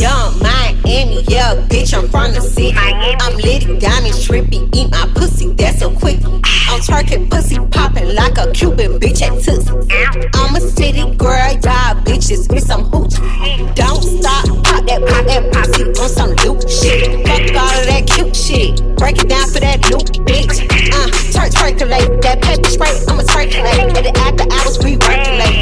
Yung Miami, yeah, bitch, I'm from the city. I'm litty, diamonds, trippy, eat my pussy, that's so quick. I'm twerking pussy popping like a Cuban bitch at Tootsie. I'm a city girl, y'all bitches with some hooch. Don't stop, pop that, pop that pussy on some loop shit. Fuck all of that cute shit, break it down for that loop, bitch. Uh, twerk, twerkulate, that paper spray, I'ma twerkulate. And after hours, we workulate.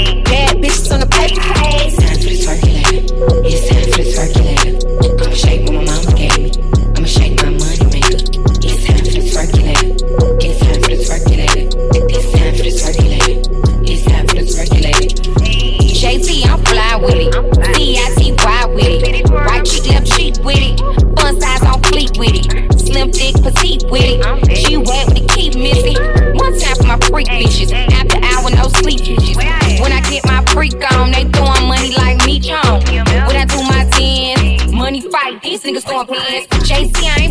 With it. C-I-T-Y with it. Right cheek, left cheek with it. Fun size on fleek with it. Slim, thick, petite with it. She wet with the keep missing. One time for my freak bitches. After hour, no sleep bitches. When I get my freak on, they throwing money like me, chon. When I do my 10, money fight, these niggas throwing pants. JC, I